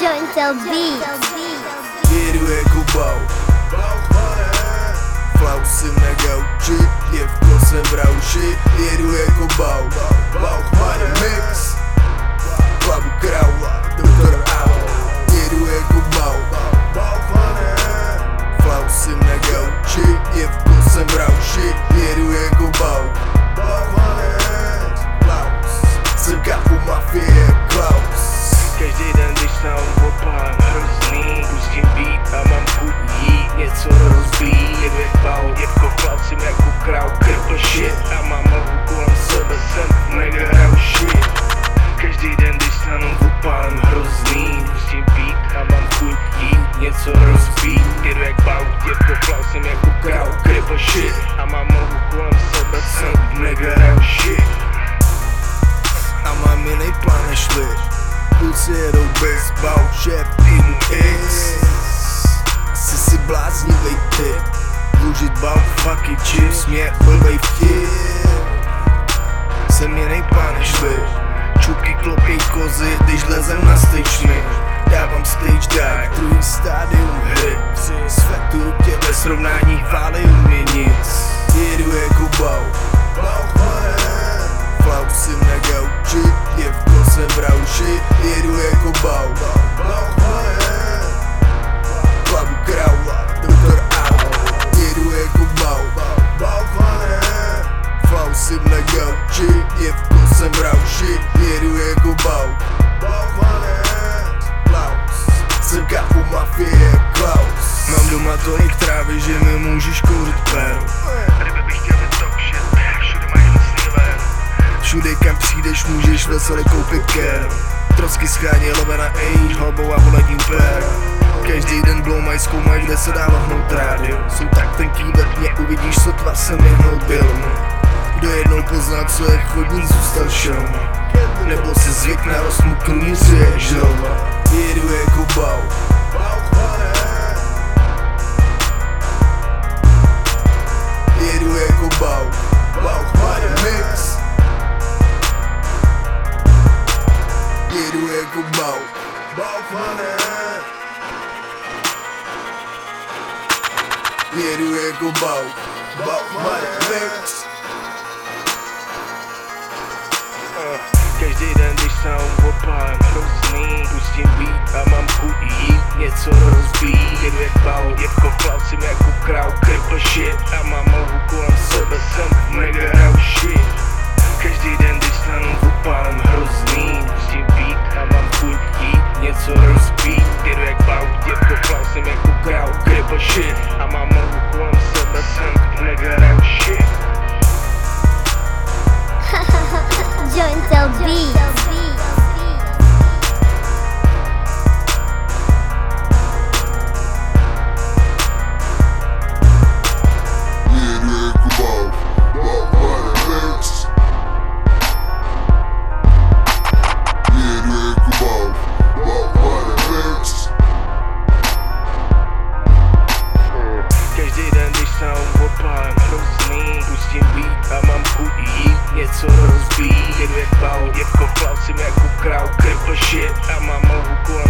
Jointel Beats. Jedu jako bau Flausy na gauči, děvko jsem brauši Jedu jako bau Bauch money mix. Klabu kraula, doktor shit. A mám hlavu kolem sebe Jsem mega hraju shit. Každý den, když se opálím hrozný Pustím beat a mám chuť jít Něco rozbít. Jedu jak bau, děvko chlapcím jako král Krpl shit. A mám hlavu kolem sebe Jsem mega hraju shit. A mám jiný plán než vy Kluci jedou bez bau, šéf týmu X. Asi si bláznivej ty Dlužit bau, fuck it, chip, směr, blbej vtip. Jsem jiný plán než vy. Čupky klopěj kozy, když lezem na stage my Dávám stage dive, druhý stádium hry. Svetu tě ve srovnání válium je nic. Jedu jako bau Flausy na gauči, děvko jsem brauši Jedu jako bau můžeš veselé koupit kér Trosky schání love na age, hobou a voladím pér Každý den bloumaj, zkoumaj, kde se dá lohnout rádio. Jsou tak tenký ve tmě, uvidíš, sotva jsem jehnout byl Kdo jednou pozná, co je chodník, zůstal show Nebo si zvyk na rozmuknutí si jak želva. Jedu jako bau Jako bau Bauch money jako bau Bauch money mix Každý den, když hrozný Pustím beat a mám chuť jít Něco rozbít. Jedu jak bau, děvko chlapcím jako král Krpl shit a mám hlavu kolem sebe Jsem Krpl shit co rozbíjí Jen jak pau, jako klaucím jako král krv shit a mám hlavu kolem